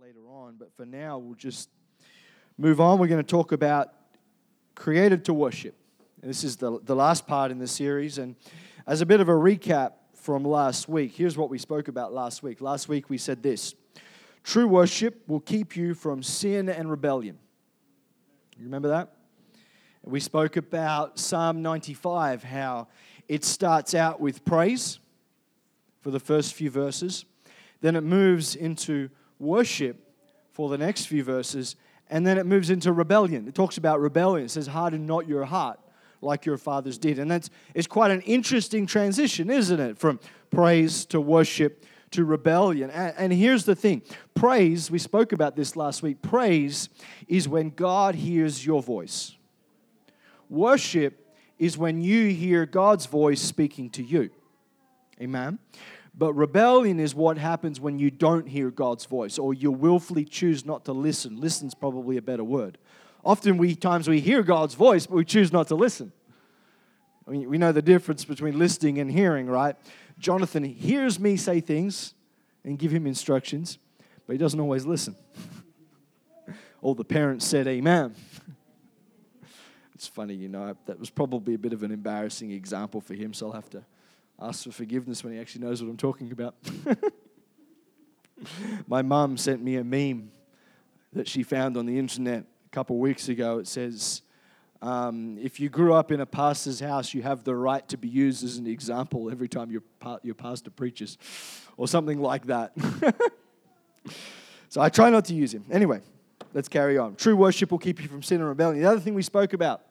later on, but for now, we'll just move on. We're going to talk about created to worship. And this is the, the last part in the series. And as a bit of a recap from last week, here's what we spoke about last week. Last week, we said this True worship will keep you from sin and rebellion. You remember that? We spoke about Psalm 95, how it starts out with praise for the first few verses, then it moves into worship for the next few verses, and then it moves into rebellion. It talks about rebellion. It says, Harden not your heart like your fathers did. And that's it's quite an interesting transition, isn't it? From praise to worship to rebellion. And, and here's the thing praise, we spoke about this last week, praise is when God hears your voice. Worship is when you hear God's voice speaking to you. Amen. But rebellion is what happens when you don't hear God's voice or you willfully choose not to listen. Listen's probably a better word. Often we times we hear God's voice, but we choose not to listen. I mean, we know the difference between listening and hearing, right? Jonathan hears me say things and give him instructions, but he doesn't always listen. All the parents said amen. it's funny, you know, that was probably a bit of an embarrassing example for him, so I'll have to ask for forgiveness when he actually knows what I'm talking about. My mum sent me a meme that she found on the internet a couple weeks ago. It says, um, if you grew up in a pastor's house, you have the right to be used as an example every time your, your pastor preaches, or something like that. so I try not to use him. Anyway, let's carry on. True worship will keep you from sin and rebellion. The other thing we spoke about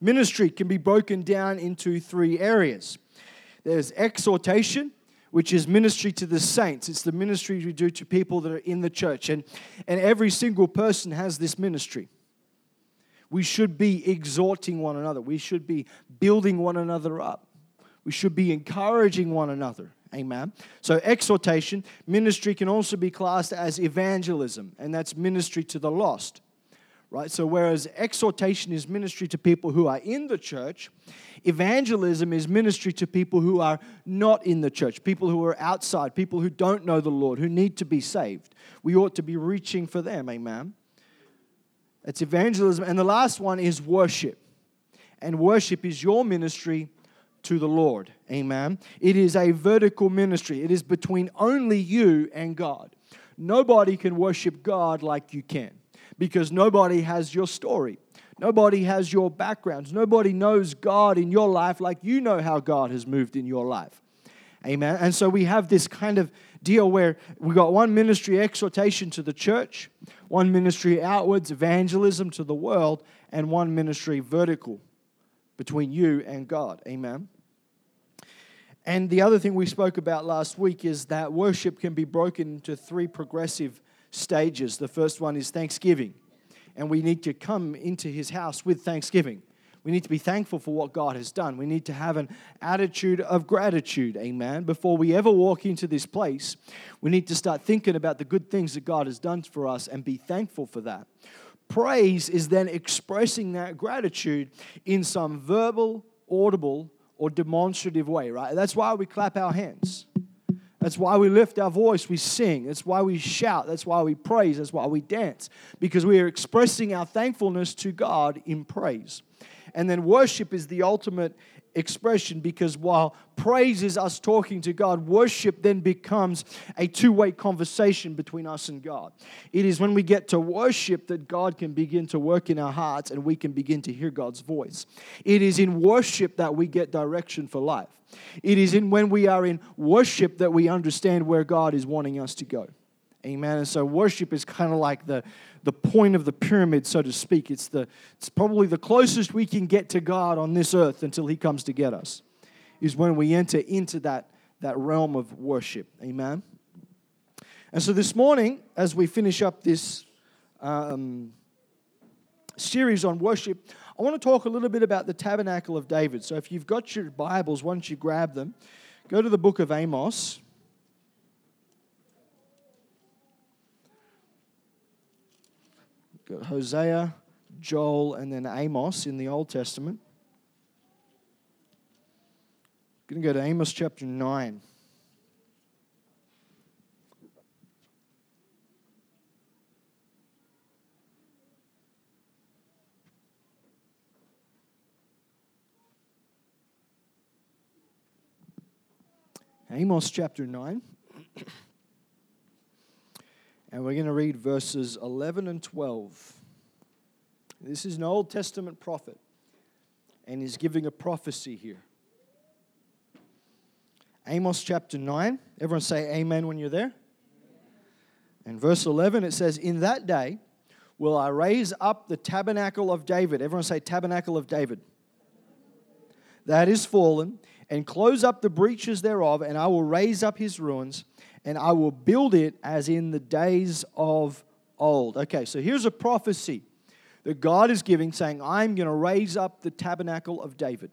ministry can be broken down into three areas there's exhortation, which is ministry to the saints. It's the ministry we do to people that are in the church. And, and every single person has this ministry. We should be exhorting one another, we should be building one another up, we should be encouraging one another. Amen. So, exhortation, ministry can also be classed as evangelism, and that's ministry to the lost right? So, whereas exhortation is ministry to people who are in the church, evangelism is ministry to people who are not in the church, people who are outside, people who don't know the Lord, who need to be saved. We ought to be reaching for them, amen? It's evangelism. And the last one is worship. And worship is your ministry to the Lord, amen? It is a vertical ministry, it is between only you and God. Nobody can worship God like you can because nobody has your story. Nobody has your backgrounds. Nobody knows God in your life like you know how God has moved in your life. Amen. And so we have this kind of deal where we got one ministry exhortation to the church, one ministry outwards evangelism to the world, and one ministry vertical between you and God. Amen. And the other thing we spoke about last week is that worship can be broken into three progressive stages. The first one is thanksgiving, and we need to come into his house with thanksgiving. We need to be thankful for what God has done. We need to have an attitude of gratitude, amen. Before we ever walk into this place, we need to start thinking about the good things that God has done for us and be thankful for that. Praise is then expressing that gratitude in some verbal, audible, or demonstrative way, right? That's why we clap our hands. That's why we lift our voice, we sing. That's why we shout. That's why we praise. That's why we dance. Because we are expressing our thankfulness to God in praise. And then worship is the ultimate expression because while praise is us talking to God, worship then becomes a two way conversation between us and God. It is when we get to worship that God can begin to work in our hearts and we can begin to hear God's voice. It is in worship that we get direction for life. It is in when we are in worship that we understand where God is wanting us to go. Amen. And so worship is kind of like the, the point of the pyramid, so to speak. It's, the, it's probably the closest we can get to God on this earth until He comes to get us, is when we enter into that, that realm of worship. Amen. And so this morning, as we finish up this um, series on worship, I want to talk a little bit about the tabernacle of David. So if you've got your Bibles, once you grab them, go to the book of Amos. Hosea, Joel, and then Amos in the Old Testament. I'm going to go to Amos chapter 9. Amos chapter 9. And we're going to read verses 11 and 12. This is an Old Testament prophet, and he's giving a prophecy here. Amos chapter 9. Everyone say amen when you're there. And verse 11 it says, In that day will I raise up the tabernacle of David. Everyone say tabernacle of David. That is fallen, and close up the breaches thereof, and I will raise up his ruins, and I will build it as in the days of old. Okay, so here's a prophecy that God is giving, saying, I'm going to raise up the tabernacle of David.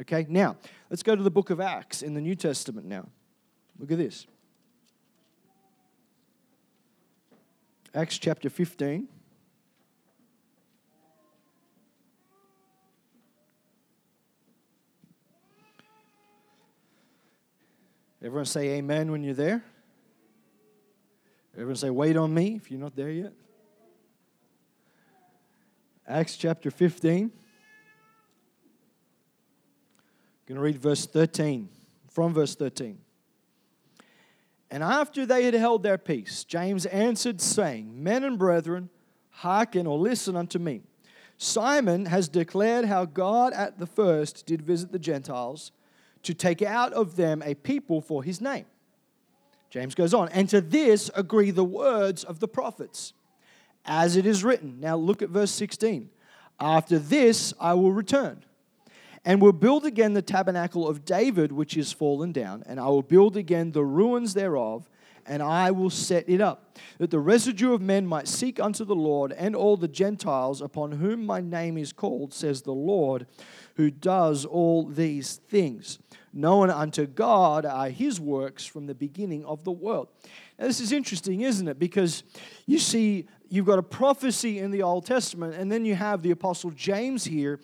Okay, now let's go to the book of Acts in the New Testament now. Look at this Acts chapter 15. Everyone say amen when you're there. Everyone say, wait on me if you're not there yet. Acts chapter 15. I'm going to read verse 13, from verse 13. And after they had held their peace, James answered, saying, Men and brethren, hearken or listen unto me. Simon has declared how God at the first did visit the Gentiles to take out of them a people for his name. James goes on, and to this agree the words of the prophets, as it is written. Now look at verse 16. After this I will return, and will build again the tabernacle of David, which is fallen down, and I will build again the ruins thereof, and I will set it up, that the residue of men might seek unto the Lord, and all the Gentiles upon whom my name is called, says the Lord, who does all these things. Known unto God are his works from the beginning of the world. Now, this is interesting, isn't it? Because you see, you've got a prophecy in the Old Testament, and then you have the Apostle James here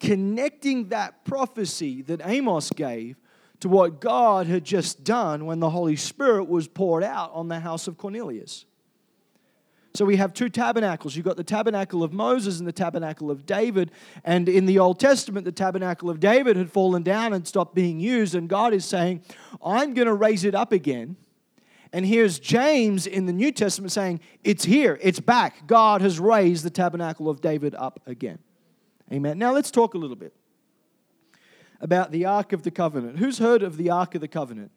connecting that prophecy that Amos gave to what God had just done when the Holy Spirit was poured out on the house of Cornelius. So we have two tabernacles. You've got the tabernacle of Moses and the tabernacle of David. And in the Old Testament, the tabernacle of David had fallen down and stopped being used. And God is saying, I'm going to raise it up again. And here's James in the New Testament saying, It's here, it's back. God has raised the tabernacle of David up again. Amen. Now let's talk a little bit about the Ark of the Covenant. Who's heard of the Ark of the Covenant?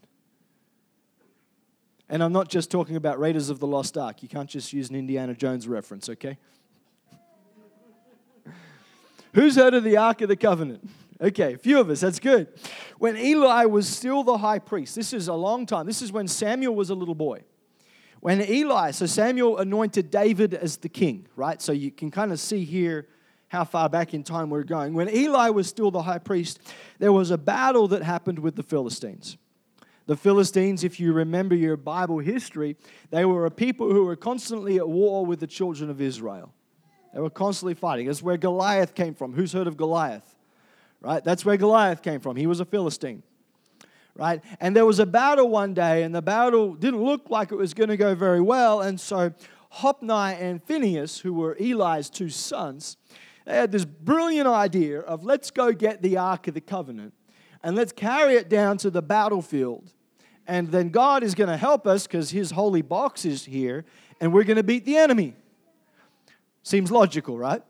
And I'm not just talking about Raiders of the Lost Ark. You can't just use an Indiana Jones reference, okay? Who's heard of the Ark of the Covenant? Okay, a few of us, that's good. When Eli was still the high priest, this is a long time. This is when Samuel was a little boy. When Eli, so Samuel anointed David as the king, right? So you can kind of see here how far back in time we're going. When Eli was still the high priest, there was a battle that happened with the Philistines. The Philistines, if you remember your Bible history, they were a people who were constantly at war with the children of Israel. They were constantly fighting. That's where Goliath came from. Who's heard of Goliath? Right? That's where Goliath came from. He was a Philistine. Right? And there was a battle one day, and the battle didn't look like it was going to go very well. And so Hophni and Phinehas, who were Eli's two sons, they had this brilliant idea of let's go get the Ark of the Covenant and let's carry it down to the battlefield. And then God is going to help us because his holy box is here and we're going to beat the enemy. Seems logical, right?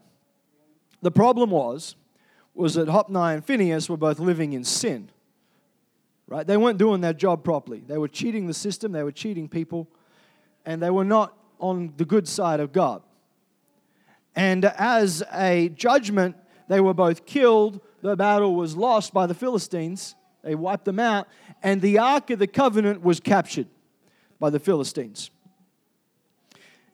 The problem was, was that Hophni and Phinehas were both living in sin. Right? They weren't doing their job properly. They were cheating the system, they were cheating people, and they were not on the good side of God. And as a judgment, they were both killed. The battle was lost by the Philistines. They wiped them out. And the Ark of the Covenant was captured by the Philistines.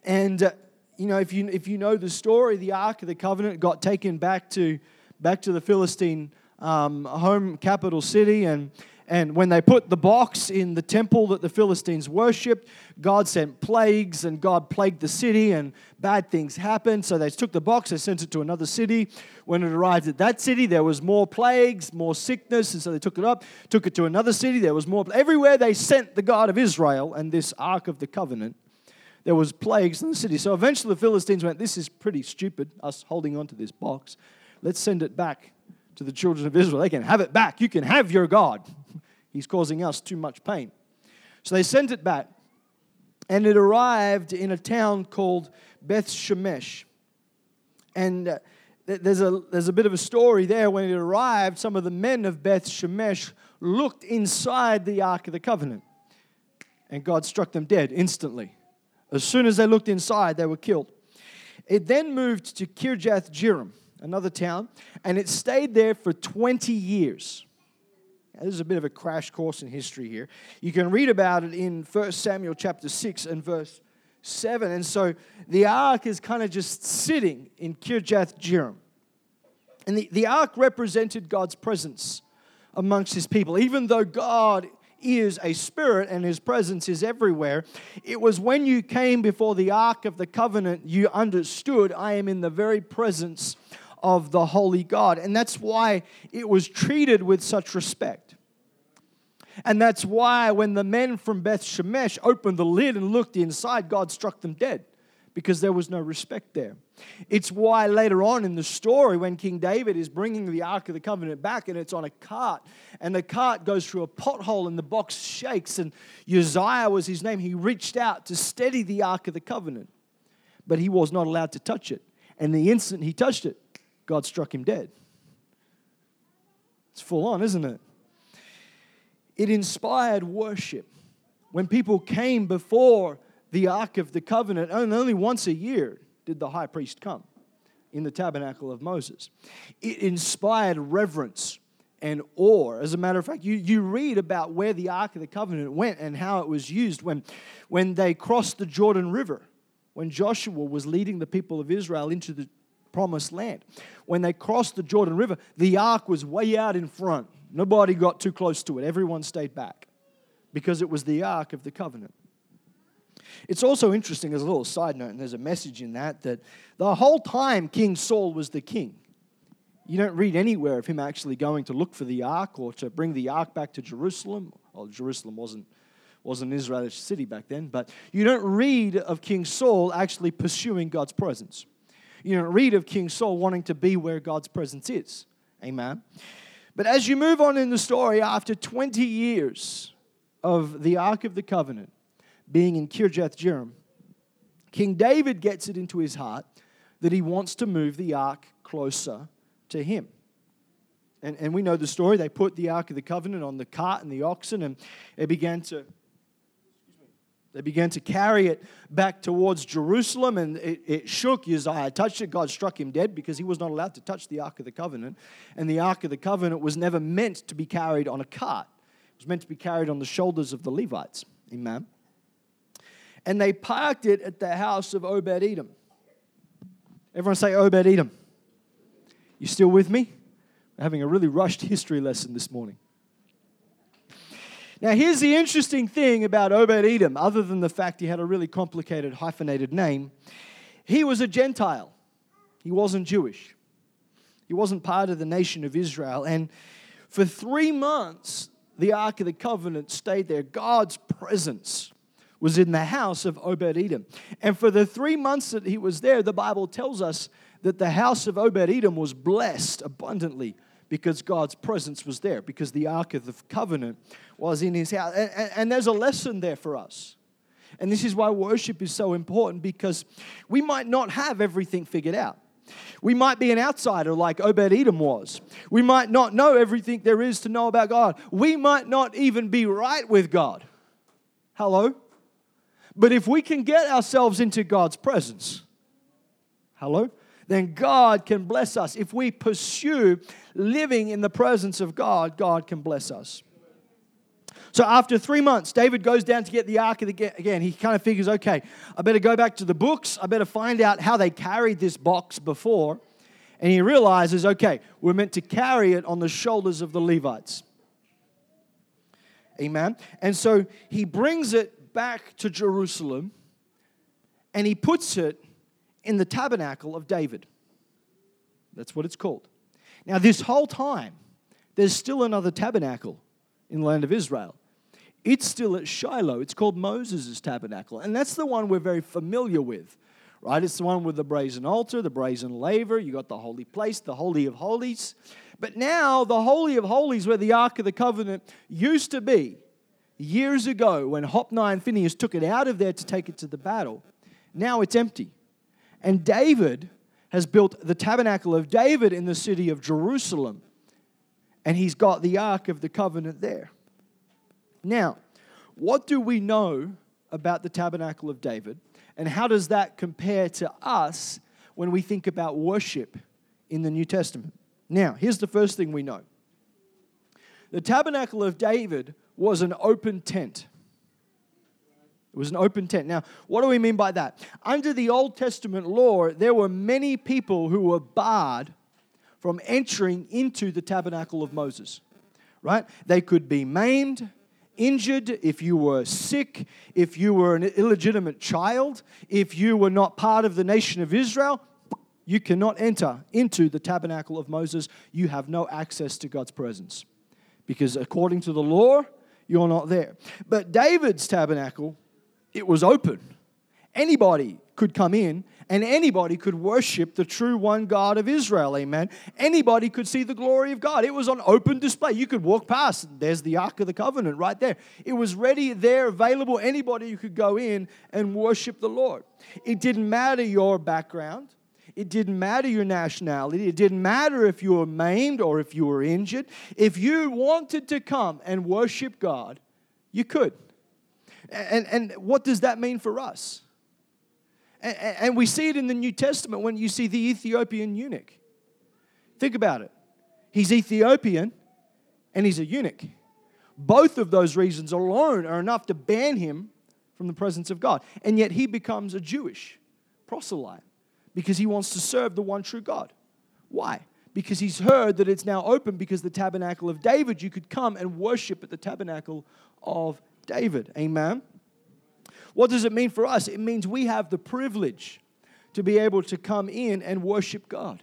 And, uh, you know, if you, if you know the story, the Ark of the Covenant got taken back to, back to the Philistine um, home capital city. And and when they put the box in the temple that the Philistines worshipped, God sent plagues and God plagued the city and bad things happened. So they took the box, they sent it to another city. When it arrived at that city, there was more plagues, more sickness. And so they took it up, took it to another city. There was more. Everywhere they sent the God of Israel and this Ark of the Covenant, there was plagues in the city. So eventually the Philistines went, This is pretty stupid, us holding on to this box. Let's send it back to the children of Israel. They can have it back. You can have your God. He's causing us too much pain. So they sent it back. And it arrived in a town called Beth Shemesh. And uh, there's, a, there's a bit of a story there. When it arrived, some of the men of Beth Shemesh looked inside the Ark of the Covenant. And God struck them dead instantly. As soon as they looked inside, they were killed. It then moved to Kirjath Jearim, another town, and it stayed there for 20 years. This is a bit of a crash course in history here. You can read about it in 1 Samuel chapter 6 and verse 7. And so the ark is kind of just sitting in Kirjath Jearim. And the, the ark represented God's presence amongst his people. Even though God is a spirit and his presence is everywhere. It was when you came before the ark of the covenant you understood I am in the very presence of the holy God. And that's why it was treated with such respect. And that's why when the men from Beth Shemesh opened the lid and looked inside, God struck them dead because there was no respect there. It's why later on in the story, when King David is bringing the Ark of the Covenant back and it's on a cart, and the cart goes through a pothole and the box shakes, and Uzziah was his name, he reached out to steady the Ark of the Covenant, but he was not allowed to touch it. And the instant he touched it, God struck him dead. It's full on, isn't it? It inspired worship. When people came before the Ark of the Covenant, and only once a year did the high priest come in the tabernacle of Moses. It inspired reverence and awe. As a matter of fact, you, you read about where the Ark of the Covenant went and how it was used when, when they crossed the Jordan River, when Joshua was leading the people of Israel into the promised land. When they crossed the Jordan River, the ark was way out in front. Nobody got too close to it, everyone stayed back because it was the ark of the covenant. It's also interesting as a little side note, and there's a message in that, that the whole time King Saul was the king. You don't read anywhere of him actually going to look for the ark or to bring the ark back to Jerusalem. Well, Jerusalem wasn't, wasn't an Israeli city back then, but you don't read of King Saul actually pursuing God's presence. You don't read of King Saul wanting to be where God's presence is. Amen. But as you move on in the story, after 20 years of the Ark of the Covenant, being in Kirjath Jearim, King David gets it into his heart that he wants to move the ark closer to him. And, and we know the story. They put the Ark of the Covenant on the cart and the oxen, and they began to they began to carry it back towards Jerusalem, and it, it, shook. Uzziah touched it. God struck him dead because he was not allowed to touch the Ark of the Covenant. And the Ark of the Covenant was never meant to be carried on a cart, it was meant to be carried on the shoulders of the Levites. Amen and they parked it at the house of Obed Edom. Everyone say Obed Edom. You still with me? We're having a really rushed history lesson this morning. Now, here's the interesting thing about Obed Edom, other than the fact he had a really complicated hyphenated name. He was a Gentile, he wasn't Jewish, he wasn't part of the nation of Israel. And for three months, the Ark of the Covenant stayed there. God's presence was in the house of Obed Edom. And for the three months that he was there, the Bible tells us that the house of Obed Edom was blessed abundantly because God's presence was there, because the Ark of the Covenant was in his house. And, and, and, there's a lesson there for us. And this is why worship is so important because we might not have everything figured out. We might be an outsider like Obed Edom was. We might not know everything there is to know about God. We might not even be right with God. Hello? But if we can get ourselves into God's presence, hello, then God can bless us. If we pursue living in the presence of God, God can bless us. So after three months, David goes down to get the ark again. He kind of figures, okay, I better go back to the books. I better find out how they carried this box before. And he realizes, okay, we're meant to carry it on the shoulders of the Levites. Amen. And so he brings it back to Jerusalem and he puts it in the tabernacle of David. That's what it's called. Now, this whole time, there's still another tabernacle in the land of Israel. It's still at Shiloh. It's called Moses' tabernacle. And that's the one we're very familiar with, right? It's the one with the brazen altar, the brazen laver. You got the holy place, the Holy of Holies. But now, the Holy of Holies, where the Ark of the Covenant used to be, years ago when Hophni and Phinehas took it out of there to take it to the battle, now it's empty. And David has built the tabernacle of David in the city of Jerusalem. And he's got the Ark of the Covenant there. Now, what do we know about the tabernacle of David? And how does that compare to us when we think about worship in the New Testament? Now, here's the first thing we know the tabernacle of David was an open tent. It was an open tent. Now, what do we mean by that? Under the Old Testament law, there were many people who were barred from entering into the tabernacle of Moses, right? They could be maimed, injured, if you were sick, if you were an illegitimate child, if you were not part of the nation of Israel, you cannot enter into the tabernacle of Moses. You have no access to God's presence because according to the law, you're not there. But David's tabernacle, it was open. Anybody could come in and anybody could worship the true one God of Israel. Amen. Anybody could see the glory of God. It was on open display. You could walk past. There's the Ark of the Covenant right there. It was ready there, available. Anybody could go in and worship the Lord. It didn't matter your background. It didn't matter your nationality. It didn't matter if you were maimed or if you were injured. If you wanted to come and worship God, you could. And, and what does that mean for us? And, and we see it in the New Testament when you see the Ethiopian eunuch. Think about it. He's Ethiopian and he's a eunuch. Both of those reasons alone are enough to ban him from the presence of God. And yet he becomes a Jewish proselyte because he wants to serve the one true God. Why? Because he's heard that it's now open because the tabernacle of David, you could come and worship at the tabernacle of David. Amen. What does it mean for us? It means we have the privilege to be able to come in and worship God.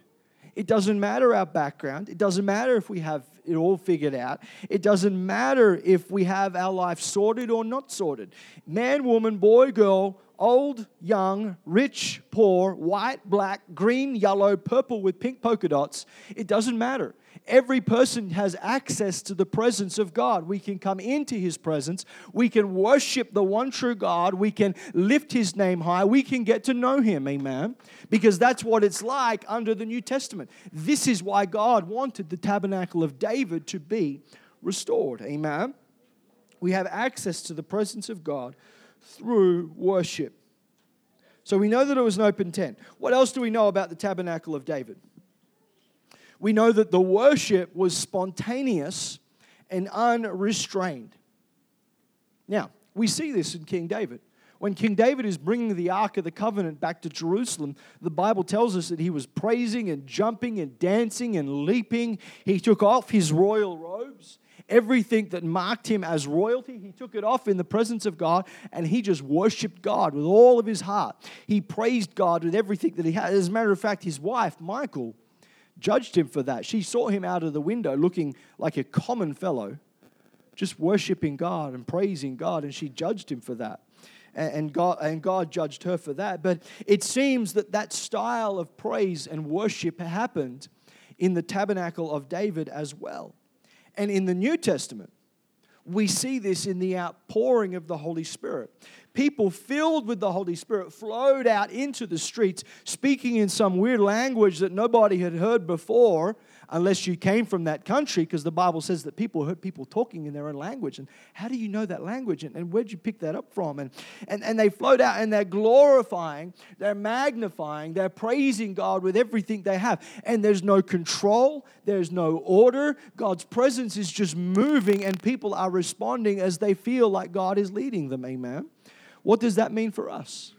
It doesn't matter our background. It doesn't matter if we have it all figured out. It doesn't matter if we have our life sorted or not sorted. Man, woman, boy, girl, old, young, rich, poor, white, black, green, yellow, purple with pink polka dots, it doesn't matter. Every person has access to the presence of God. We can come into His presence. We can worship the one true God. We can lift His name high. We can get to know Him. Amen. Because that's what it's like under the New Testament. This is why God wanted the tabernacle of David to be restored. Amen. We have access to the presence of God through worship. So we know that it was an open tent. What else do we know about the tabernacle of David? We know that the worship was spontaneous and unrestrained. Now, we see this in King David. When King David is bringing the Ark of the Covenant back to Jerusalem, the Bible tells us that he was praising and jumping and dancing and leaping. He took off his royal robes everything that marked him as royalty, he took it off in the presence of God and he just worshiped God with all of his heart. He praised God with everything that he had. As a matter of fact, his wife, Michal, judged him for that. She saw him out of the window looking like a common fellow, just worshiping God and praising God, and she judged him for that. And God, and God judged her for that. But it seems that that style of praise and worship happened in the tabernacle of David as well. And in the New Testament, we see this in the outpouring of the Holy Spirit. People filled with the Holy Spirit flowed out into the streets, speaking in some weird language that nobody had heard before, unless you came from that country, because the Bible says that people heard people talking in their own language. And how do you know that language? And, and where'd you pick that up from? And, and, and they flowed out and they're glorifying, they're magnifying, they're praising God with everything they have. And there's no control, there's no order. God's presence is just moving, and people are responding as they feel like God is leading them. Amen. What does that mean for us?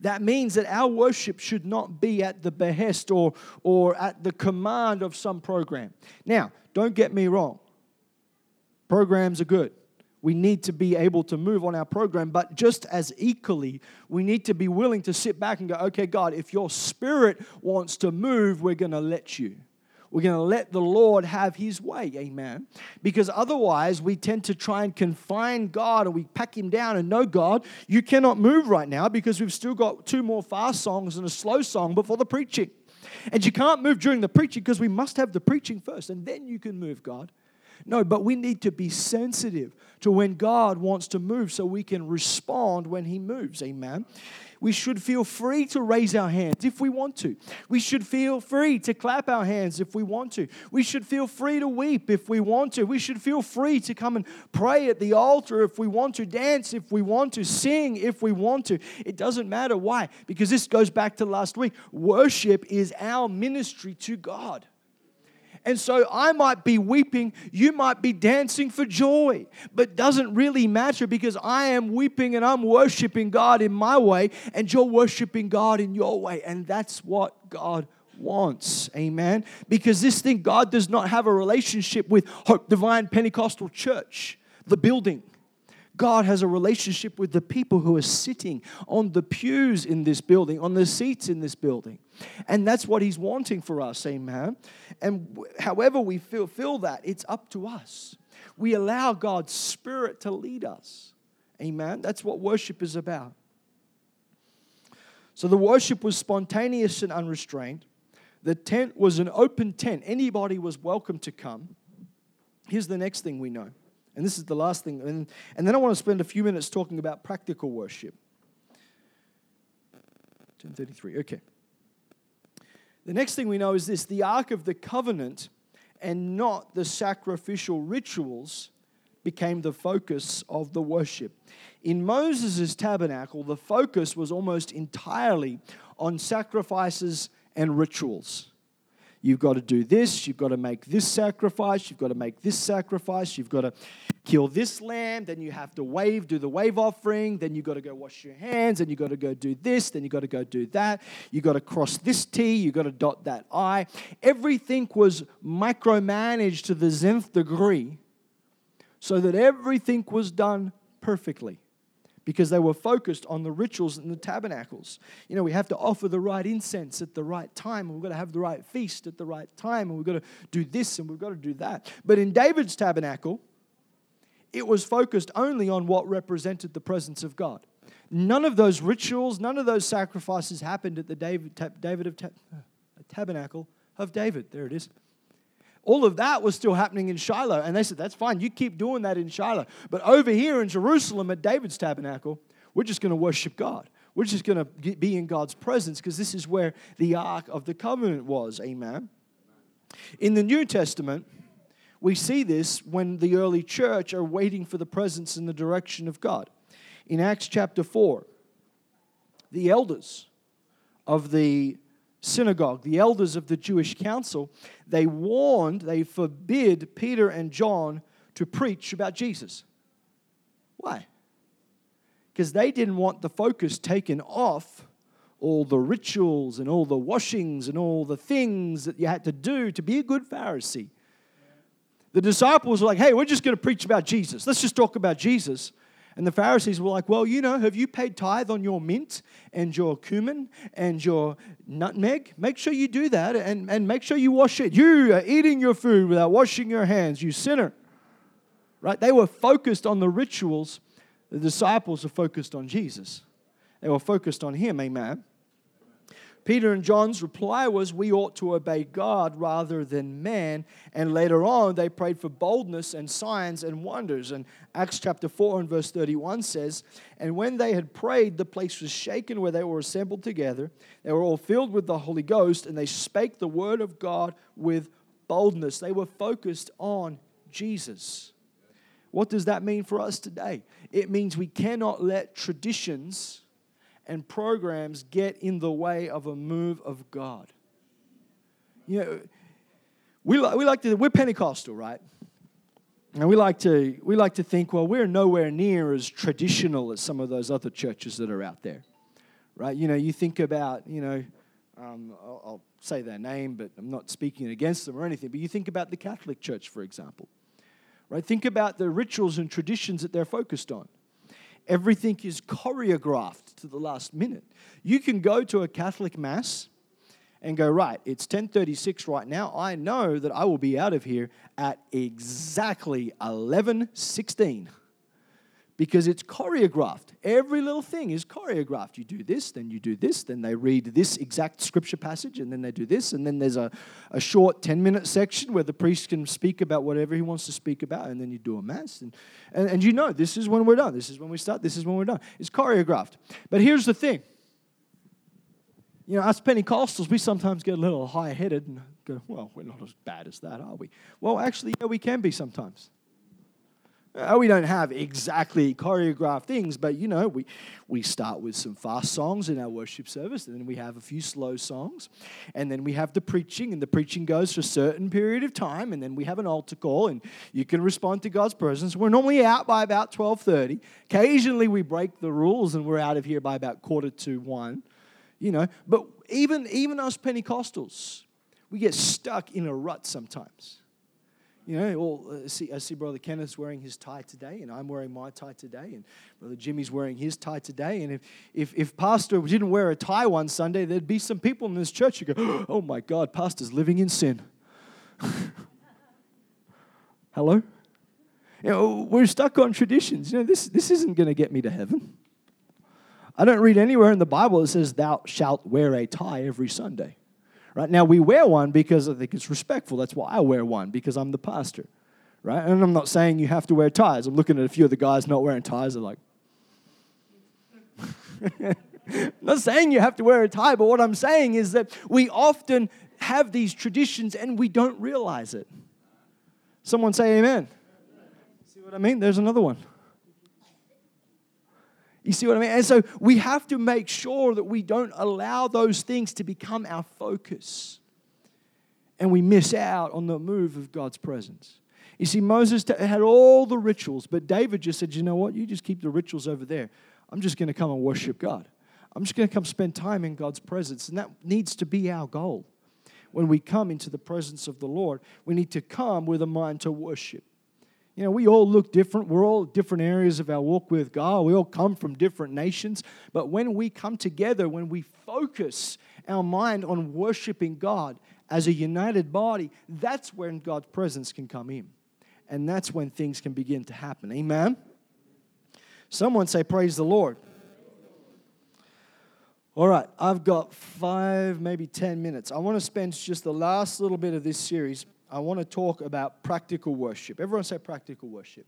That means that our worship should not be at the behest or, or at the command of some program. Now, don't get me wrong, programs are good. We need to be able to move on our program, but just as equally, we need to be willing to sit back and go, okay, God, if your spirit wants to move, we're going to let you. We're going to let the Lord have his way. Amen. Because otherwise, we tend to try and confine God and we pack him down and no, God, you cannot move right now because we've still got two more fast songs and a slow song before the preaching. And you can't move during the preaching because we must have the preaching first, and then you can move, God. No, but we need to be sensitive to when God wants to move so we can respond when He moves. Amen. We should feel free to raise our hands if we want to. We should feel free to clap our hands if we want to. We should feel free to weep if we want to. We should feel free to come and pray at the altar if we want to, dance if we want to, sing if we want to. It doesn't matter why, because this goes back to last week. Worship is our ministry to God. And so I might be weeping, you might be dancing for joy, but doesn't really matter because I am weeping and I'm worshiping God in my way, and you're worshiping God in your way. And that's what God wants. Amen. Because this thing, God does not have a relationship with Hope Divine Pentecostal Church, the building. God has a relationship with the people who are sitting on the pews in this building, on the seats in this building. And that's what He's wanting for us, amen. And however we feel that, it's up to us. We allow God's Spirit to lead us, amen. That's what worship is about. So the worship was spontaneous and unrestrained. The tent was an open tent, anybody was welcome to come. Here's the next thing we know and this is the last thing. And, and then I want to spend a few minutes talking about practical worship. 1033, okay. The next thing we know is this the Ark of the Covenant and not the sacrificial rituals became the focus of the worship. In Moses' tabernacle, the focus was almost entirely on sacrifices and rituals. You've got to do this. You've got to make this sacrifice. You've got to make this sacrifice. You've got to kill this lamb. Then you have to wave, do the wave offering. Then you've got to go wash your hands. Then you've got to go do this. Then you've got to go do that. You've got to cross this T. You've got to dot that I. Everything was micromanaged to the nth degree so that everything was done perfectly because they were focused on the rituals and the tabernacles. You know, we have to offer the right incense at the right time, and we've got to have the right feast at the right time, and we've got to do this and we've got to do that. But in David's tabernacle, it was focused only on what represented the presence of God. None of those rituals, none of those sacrifices happened at the David, David of uh, tabernacle of David. There it is. All of that was still happening in Shiloh. And they said, That's fine, you keep doing that in Shiloh. But over here in Jerusalem at David's tabernacle, we're just going to worship God. We're just going to be in God's presence because this is where the Ark of the Covenant was. Amen. In the New Testament, we see this when the early church are waiting for the presence and the direction of God. In Acts chapter 4, the elders of the synagogue, the elders of the Jewish council, they warned, they forbid Peter and John to preach about Jesus. Why? Because they didn't want the focus taken off all the rituals and all the washings and all the things that you had to do to be a good Pharisee. The disciples were like, hey, we're just going to preach about Jesus. Let's just talk about Jesus. And the Pharisees were like, Well, you know, have you paid tithe on your mint and your cumin and your nutmeg? Make sure you do that and, and make sure you wash it. You are eating your food without washing your hands, you sinner. Right? They were focused on the rituals. The disciples are focused on Jesus. They were focused on Him, amen. Peter and John's reply was, We ought to obey God rather than man. And later on, they prayed for boldness and signs and wonders. And Acts chapter 4 and verse 31 says, And when they had prayed, the place was shaken where they were assembled together. They were all filled with the Holy Ghost, and they spake the word of God with boldness. They were focused on Jesus. What does that mean for us today? It means we cannot let traditions and programs get in the way of a move of God. You know, we, we like to, we're Pentecostal, right? And we like to we like to think, well, we're nowhere near as traditional as some of those other churches that are out there, right? You know, you think about, you know, um, I'll, I'll say their name, but I'm not speaking against them or anything. But you think about the Catholic Church, for example, right? Think about the rituals and traditions that they're focused on. Everything is choreographed to the last minute. You can go to a Catholic Mass and go, right, it's 1036 right now. I know that I will be out of here at exactly 1116 because it's choreographed. Every little thing is choreographed. You do this, then you do this, then they read this exact scripture passage, and then they do this, and then there's a, a short 10 minute section where the priest can speak about whatever he wants to speak about, and then you do a mass. And, and, and you know, this is when we're done, this is when we start, this is when we're done. It's choreographed. But here's the thing. You know, us Pentecostals, we sometimes get a little high headed and go, well, we're not as bad as that, are we? Well, actually, yeah, we can be sometimes. Uh, we don't have exactly choreographed things, but you know, we, we start with some fast songs in our worship service, and then we have a few slow songs, and then we have the preaching, and the preaching goes for a certain period of time, and then we have an altar call, and you can respond to God's presence. We're normally out by about 12:30. Occasionally we break the rules and we're out of here by about quarter to one. You know, but even even us Pentecostals, we get stuck in a rut sometimes. You know, well, uh, see, I see Brother Kenneth's wearing his tie today, and I'm wearing my tie today, and Brother Jimmy's wearing his tie today. And if, if, if Pastor didn't wear a tie one Sunday, there'd be some people in this church who go, oh my God, Pastor's living in sin. Hello? You know, we're stuck on traditions. You know, this, this isn't going to get me to heaven. I don't read anywhere in the Bible that says, Thou shalt wear a tie every Sunday. Right? Now, we wear one because I think it's respectful. That's why I wear one, because I'm the pastor. Right? And I'm not saying you have to wear ties. I'm looking at a few of the guys not wearing ties. They're like, I'm not saying you have to wear a tie, but what I'm saying is that we often have these traditions and we don't realize it. Someone say amen. See what I mean? There's another one. You see what I mean? And so we have to make sure that we don't allow those things to become our focus and we miss out on the move of God's presence. You see, Moses had all the rituals, but David just said, you know what? You just keep the rituals over there. I'm just going to come and worship God. I'm just going to come spend time in God's presence. And that needs to be our goal. When we come into the presence of the Lord, we need to come with a mind to worship. You know, we all look different. We're all different areas of our walk with God. We all come from different nations. But when we come together, when we focus our mind on worshiping God as a united body, that's when God's presence can come in. And that's when things can begin to happen. Amen? Someone say, Praise the Lord. All right, I've got five, maybe 10 minutes. I want to spend just the last little bit of this series I want to talk about practical worship. Everyone say practical worship.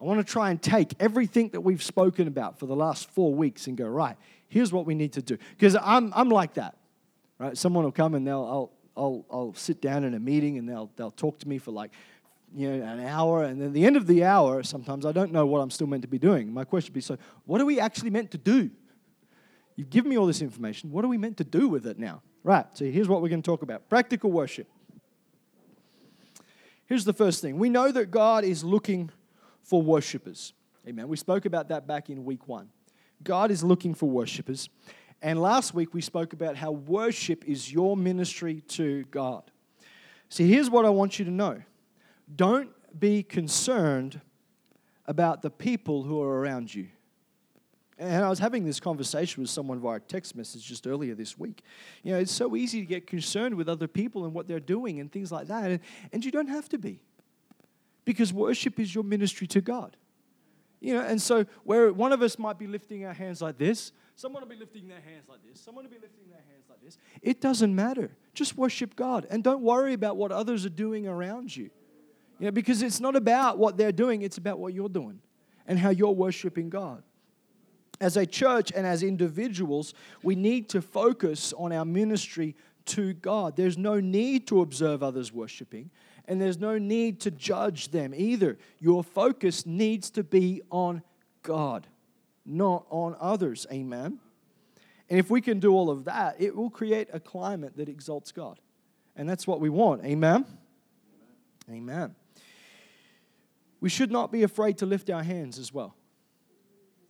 I want to try and take everything that we've spoken about for the last four weeks and go, right, here's what we need to do. Because I'm, I'm like that, right? Someone will come and they'll, I'll, I'll, I'll sit down in a meeting and they'll, they'll talk to me for like, you know, an hour. And then the end of the hour, sometimes I don't know what I'm still meant to be doing. My question would be, so what are we actually meant to do? You've given me all this information. What are we meant to do with it now? Right, so here's what we're going to talk about practical worship. Here's the first thing we know that God is looking for worshippers. Amen. We spoke about that back in week one. God is looking for worshippers. And last week we spoke about how worship is your ministry to God. See, here's what I want you to know don't be concerned about the people who are around you. And I was having this conversation with someone via text message just earlier this week. You know, it's so easy to get concerned with other people and what they're doing and things like that. And, and you don't have to be. Because worship is your ministry to God. You know, and so where one of us might be lifting our hands like this, someone will be lifting their hands like this, someone will be lifting their hands like this. It doesn't matter. Just worship God and don't worry about what others are doing around you. You know, because it's not about what they're doing, it's about what you're doing and how you're worshiping God as a church and as individuals, we need to focus on our ministry to God. There's no need to observe others worshiping, and there's no need to judge them either. Your focus needs to be on God, not on others. Amen. And if we can do all of that, it will create a climate that exalts God. And that's what we want. Amen. Amen. We should not be afraid to lift our hands as well.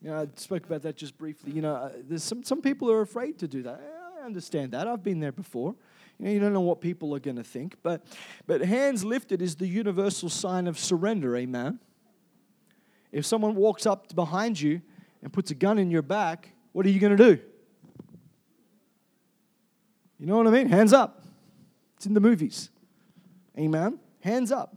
You know, I spoke about that just briefly. You know, uh, there's some, some people are afraid to do that. I understand that. I've been there before. You know, you don't know what people are going to think. But, but hands lifted is the universal sign of surrender, amen? If someone walks up behind you and puts a gun in your back, what are you going to do? You know what I mean? Hands up. It's in the movies. Amen? Hands up.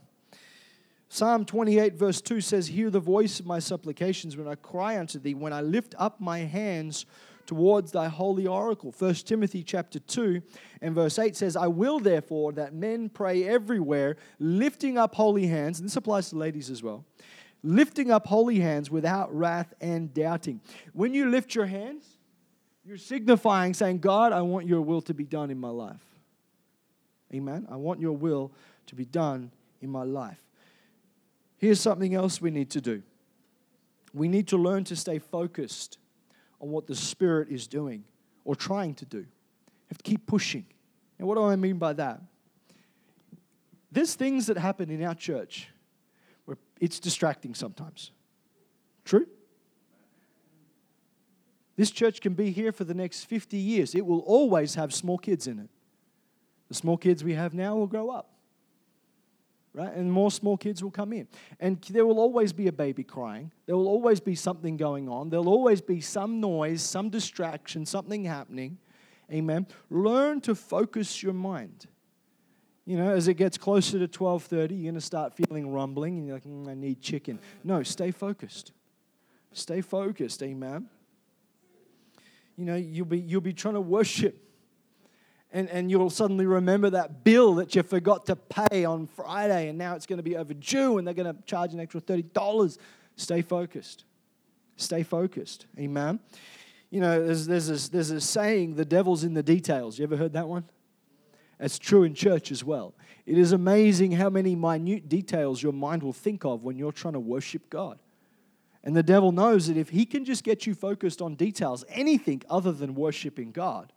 Psalm 28, verse 2 says, Hear the voice of my supplications when I cry unto thee, when I lift up my hands towards thy holy oracle. 1 Timothy chapter 2 and verse 8 says, I will therefore that men pray everywhere, lifting up holy hands, and this applies to ladies as well, lifting up holy hands without wrath and doubting. When you lift your hands, you're signifying saying, God, I want your will to be done in my life. Amen. I want your will to be done in my life. Here's something else we need to do we need to learn to stay focused on what the Spirit is doing or trying to do. Have to keep pushing. And what do I mean by that? There's things that happen in our church where it's distracting sometimes. True? This church can be here for the next 50 years. It will always have small kids in it. The small kids we have now will grow up right? And more small kids will come in. And there will always be a baby crying. There will always be something going on. There'll always be some noise, some distraction, something happening. Amen. Learn to focus your mind. You know, as it gets closer to 12:30, you're going to start feeling rumbling and you're like, mm, I need chicken. No, stay focused. Stay focused. Amen. You know, you'll be you'll be trying to worship and, and you'll suddenly remember that bill that you forgot to pay on Friday, and now it's going to be overdue, and they're going to charge an extra $30. Stay focused. Stay focused. Amen. You know, there's, there's, a, there's a saying, the devil's in the details. You ever heard that one? It's true in church as well. It is amazing how many minute details your mind will think of when you're trying to worship God. And the devil knows that if he can just get you focused on details, anything other than worshiping God,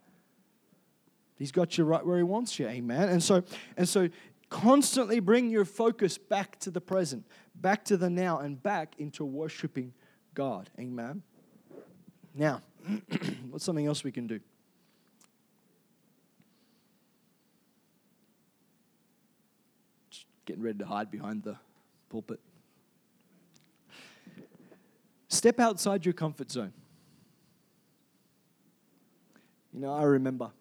He's got you right where he wants you. Amen. And so, and so constantly bring your focus back to the present, back to the now, and back into worshiping God. Amen. Now, what's something else we can do? Just getting ready to hide behind the pulpit. Step outside your comfort zone. You know, I remember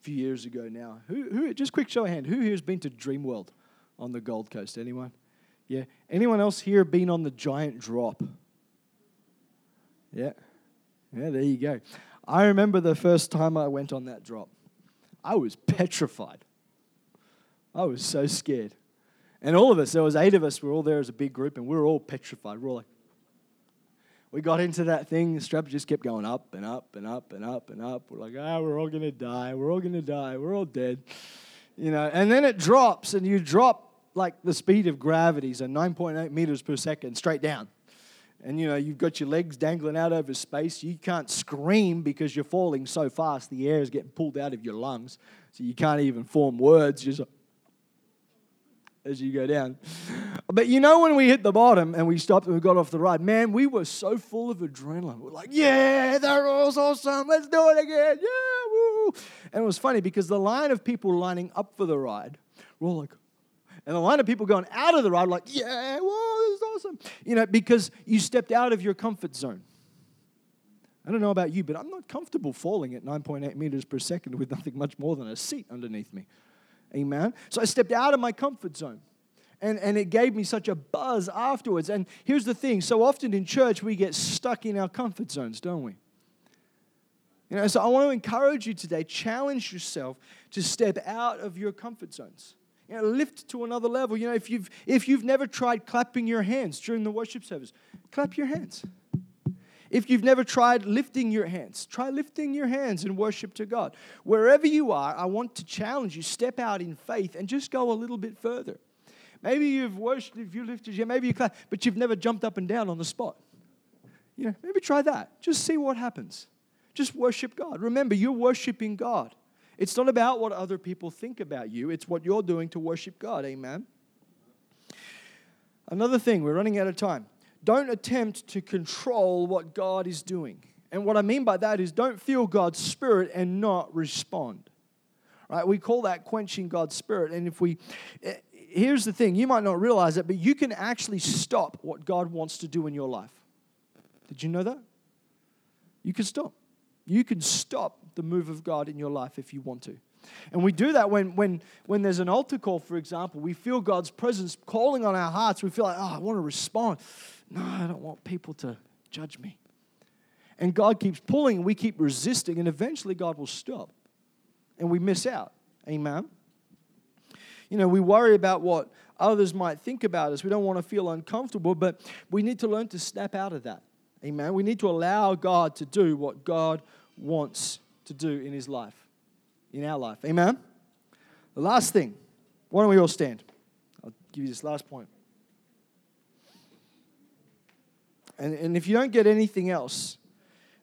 few years ago now. Who, who, just quick show of hand, who here has been to Dreamworld on the Gold Coast? Anyone? Yeah. Anyone else here been on the giant drop? Yeah. Yeah, there you go. I remember the first time I went on that drop. I was petrified. I was so scared. And all of us, there was eight of us, we were all there as a big group, and we were all petrified. We were all like, we got into that thing, the strap just kept going up and up and up and up and up. We're like, ah, we're all gonna die, we're all gonna die, we're all dead. You know, and then it drops and you drop like the speed of gravity, so 9.8 meters per second straight down. And you know, you've got your legs dangling out over space. You can't scream because you're falling so fast. The air is getting pulled out of your lungs. So you can't even form words. You're just as you go down. But you know, when we hit the bottom and we stopped and we got off the ride, man, we were so full of adrenaline. We're like, yeah, that was awesome. Let's do it again. Yeah, woo. And it was funny because the line of people lining up for the ride were all like, and the line of people going out of the ride, were like, yeah, whoa, this is awesome. You know, because you stepped out of your comfort zone. I don't know about you, but I'm not comfortable falling at 9.8 meters per second with nothing much more than a seat underneath me. Amen. So I stepped out of my comfort zone. And, and it gave me such a buzz afterwards. And here's the thing so often in church, we get stuck in our comfort zones, don't we? You know, so I want to encourage you today, challenge yourself to step out of your comfort zones. You know, lift to another level. You know, if you've if you've never tried clapping your hands during the worship service, clap your hands. If you've never tried lifting your hands, try lifting your hands in worship to God. Wherever you are, I want to challenge you, step out in faith and just go a little bit further. Maybe you've worshipped, if you lifted your, maybe you clap, but you've never jumped up and down on the spot. You know, maybe try that. Just see what happens. Just worship God. Remember, you're worshiping God. It's not about what other people think about you, it's what you're doing to worship God. Amen. Another thing, we're running out of time don't attempt to control what God is doing. And what I mean by that is don't feel God's spirit and not respond. Right? We call that quenching God's spirit. And if we eh, here's the thing, you might not realize it, but you can actually stop what God wants to do in your life. Did you know that? You can stop. You can stop the move of God in your life if you want to. And we do that when, when, when there's an altar call, for example. We feel God's presence calling on our hearts. We feel like, oh, I want to respond. No, I don't want people to judge me. And God keeps pulling, we keep resisting, and eventually God will stop. And we miss out. Amen. You know, we worry about what others might think about us. We don't want to feel uncomfortable, but we need to learn to snap out of that. Amen. We need to allow God to do what God wants to do in his life, in our life. Amen. The last thing, why don't we all stand? I'll give you this last point. And, and if you don't get anything else,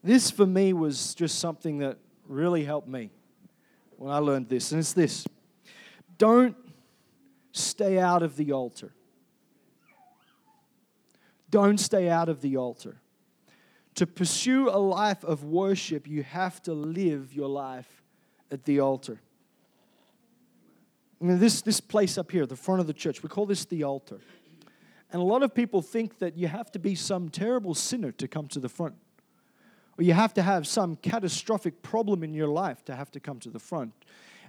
this for me was just something that really helped me when I learned this. And it's this don't stay out of the altar. Don't stay out of the altar. To pursue a life of worship, you have to live your life at the altar. I mean, this, this place up here, the front of the church, we call this the altar. And a lot of people think that you have to be some terrible sinner to come to the front, or you have to have some catastrophic problem in your life to have to come to the front.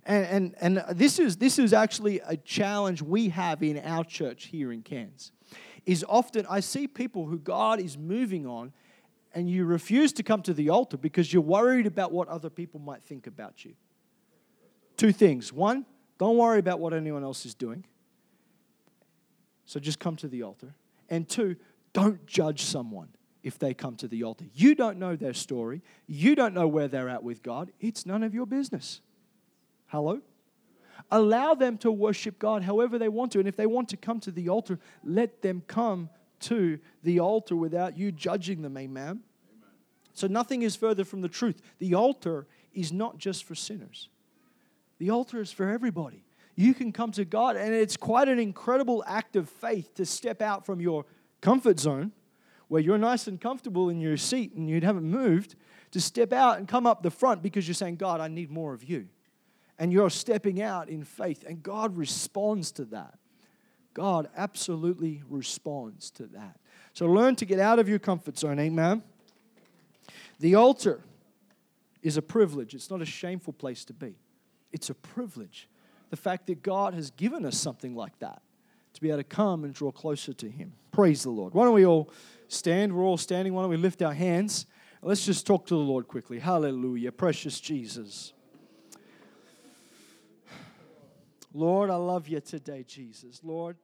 And, and, and this, is, this is actually a challenge we have in our church here in Cairns. Is often I see people who God is moving on, and you refuse to come to the altar because you're worried about what other people might think about you. Two things. One, don't worry about what anyone else is doing. So just come to the altar. And two, don't judge someone if they come to the altar. You don't know their story, you don't know where they're at with God. It's none of your business. Hello? Allow them to worship God however they want to. And if they want to come to the altar, let them come to the altar without you judging them. Amen. Amen. So nothing is further from the truth. The altar is not just for sinners, the altar is for everybody. You can come to God, and it's quite an incredible act of faith to step out from your comfort zone where you're nice and comfortable in your seat and you haven't moved to step out and come up the front because you're saying, God, I need more of you and you're stepping out in faith, and God responds to that. God absolutely responds to that. So learn to get out of your comfort zone, amen. The altar is a privilege, it's not a shameful place to be. It's a privilege. The fact that God has given us something like that to be able to come and draw closer to Him. Praise the Lord. Why don't we all stand? We're all standing. Why don't we lift our hands? Let's just talk to the Lord quickly. Hallelujah. Precious Jesus. Lord, I love you today, Jesus. Lord,